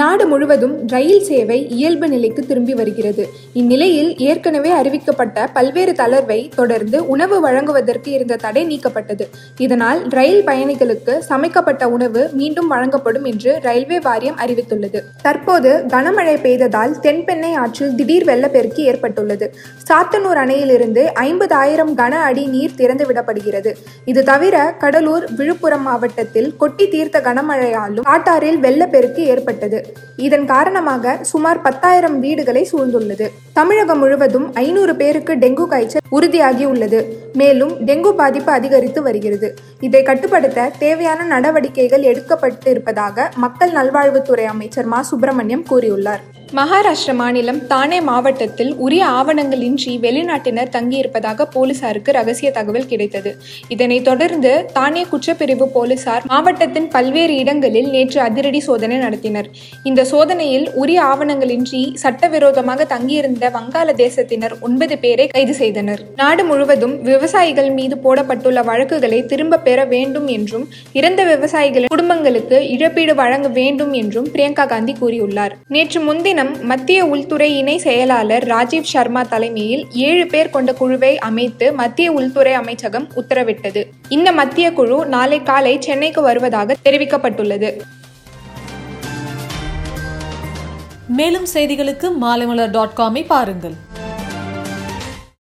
நாடு முழுவதும் ரயில் சேவை இயல்பு நிலைக்கு திரும்பி வருகிறது. இந்நிலையில் ஏற்கனவே அறிவிக்கப்பட்ட பல்வேறு தளர்வை தொடர்ந்து உணவு வழங்குவதற்கு இருந்த தடை நீக்கப்பட்டது. இதனால் ரயில் பயணிகளுக்கு சமைக்கப்பட்ட உணவு மீண்டும் வழங்கப்படும் என்று ரயில்வே வாரியம் அறிவித்துள்ளது. தற்போது கனமழை பெய்ததால் தென்பெண்ணை ஆற்றில் திடீர் வெள்ளப்பெருக்கு ஏற்பட்டுள்ளது. சாத்தனூர் அணையிலிருந்து ஐம்பதாயிரம் கன அடி நீர் திறந்து விடப்படுகிறது இது தவிர கடலூர் விழுப்புரம் மாவட்டத்தில் கொட்டி தீர்த்த கனமழையாலும் காட்டாறில் வெள்ளப்பெருக்கு ஏற்பட்டது. இதன் காரணமாக சுமார் பத்தாயிரம் வீடுகளை சூழ்ந்துள்ளது. தமிழகம் முழுவதும் ஐநூறு பேருக்கு டெங்கு காய்ச்சல் உறுதியாகி உள்ளது. மேலும் டெங்கு பாதிப்பு அதிகரித்து வருகிறது. இதை கட்டுப்படுத்த தேவையான நடவடிக்கைகள் எடுக்கப்பட்டு இருப்பதாக மக்கள் நல்வாழ்வுத்துறை அமைச்சர் மா. சுப்பிரமணியம் கூறியுள்ளார். மகாராஷ்டிர மாநிலம் தானே மாவட்டத்தில் உரிய ஆவணங்களின்றி வெளிநாட்டினர் தங்கியிருப்பதாக போலீசாருக்கு ரகசிய தகவல் கிடைத்தது. இதனைத் தொடர்ந்து தானே குற்றப்பிரிவு போலீசார் மாவட்டத்தின் பல்வேறு இடங்களில் நேற்று அதிரடி சோதனை நடத்தினர். இந்த சோதனையில் உரிய ஆவணங்களின்றி சட்டவிரோதமாக தங்கியிருந்த வங்காள தேசத்தினர் ஒன்பது பேரை கைது செய்தனர். நாடு முழுவதும் விவசாயிகள் மீது போடப்பட்டுள்ள வழக்குகளை திரும்ப பெற வேண்டும் என்றும் இறந்த விவசாயிகளின் குடும்பங்களுக்கு இழப்பீடு வழங்க வேண்டும் என்றும் பிரியங்கா காந்தி கூறியுள்ளார். நேற்று முன்தினம் மத்திய உள்துறை இணை செயலாளர் ராஜீவ் சர்மா தலைமையில் ஏழு பேர் கொண்ட குழுவை அமைத்து மத்திய உள்துறை அமைச்சகம் உத்தரவிட்டது. இந்த மத்திய குழு நாளை காலை சென்னைக்கு வருவதாக தெரிவிக்கப்பட்டுள்ளது. மேலும் செய்திகளுக்கு மாலைமலர் டாட் காமை பாருங்கள்.